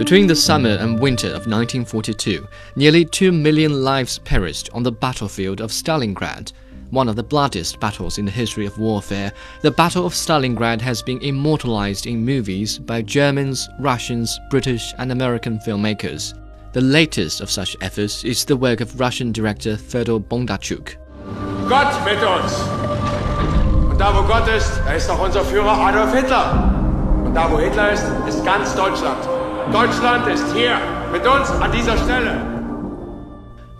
Between the summer and winter of 1942, nearly 2 million lives perished on the battlefield of Stalingrad. One of the bloodiest battles in the history of warfare, the Battle of Stalingrad has been immortalized in movies by Germans, Russians, British, and American filmmakers. The latest of such efforts is the work of Russian director Fyodor Bondarchuk. Gott mit uns! Und da wo Gott ist, da ist auch unser Führer Adolf Hitler. Und da wo Hitler ist, ist ganz Deutschland. Deutschland ist mit uns an dieser Stelle.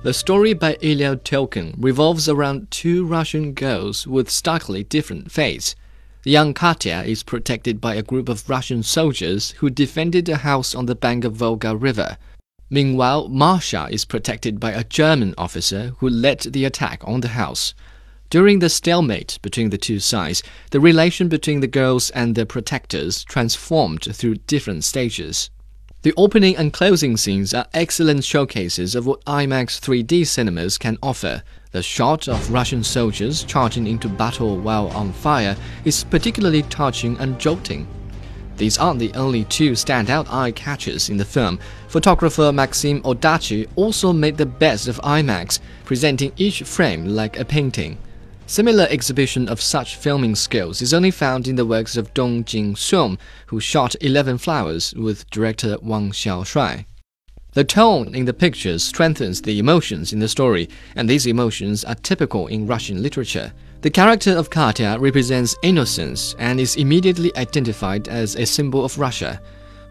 The story by Ilya Tilkin revolves around two Russian girls with starkly different fates. The young Katya is protected by a group of Russian soldiers who defended a house on the bank of Volga River. Meanwhile, Masha is protected by a German officer who led the attack on the house. During the stalemate between the two sides, the relation between the girls and their protectors transformed through different stages. The opening and closing scenes are excellent showcases of what IMAX 3D cinemas can offer. The shot of Russian soldiers charging into battle while on fire is particularly touching and jolting. These aren't the only two standout eye catchers in the film. Photographer Maxim Osadchy also made the best of IMAX, presenting each frame like a painting. Similar exhibition of such filming skills is only found in the works of Dong Jinsong, who shot Eleven Flowers with director Wang Xiaoshuai. The tone in the pictures strengthens the emotions in the story, and these emotions are typical in Russian literature. The character of Katya represents innocence and is immediately identified as a symbol of Russia.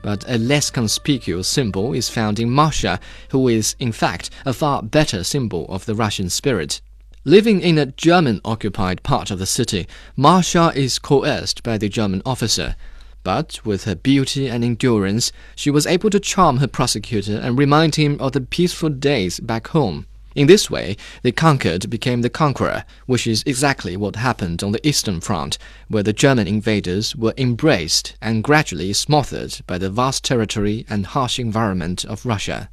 But a less conspicuous symbol is found in Masha, who is, in fact, a far better symbol of the Russian spirit. Living in a German occupied part of the city, Masha is coerced by the German officer. But with her beauty and endurance, she was able to charm her prosecutor and remind him of the peaceful days back home. In this way, the conquered became the conqueror, which is exactly what happened on the Eastern Front, where the German invaders were embraced and gradually smothered by the vast territory and harsh environment of Russia.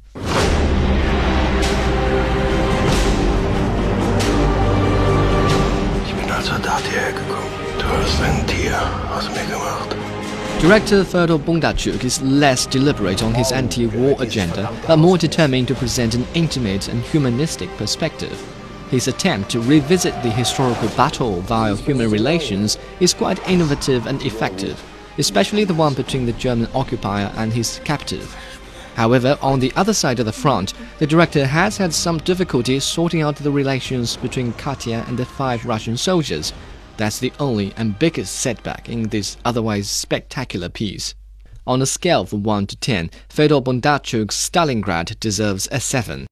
Director Fyodor Bondarchuk is less deliberate on his anti-war agenda, but more determined to present an intimate and humanistic perspective. His attempt to revisit the historical battle via human relations is quite innovative and effective, especially the one between the German occupier and his captive. However, on the other side of the front, the director has had some difficulty sorting out the relations between Katya and the five Russian soldiers, that's the only and biggest setback in this otherwise spectacular piece. On a scale from 1 to 10, Fedor Bondarchuk's Stalingrad deserves a 7.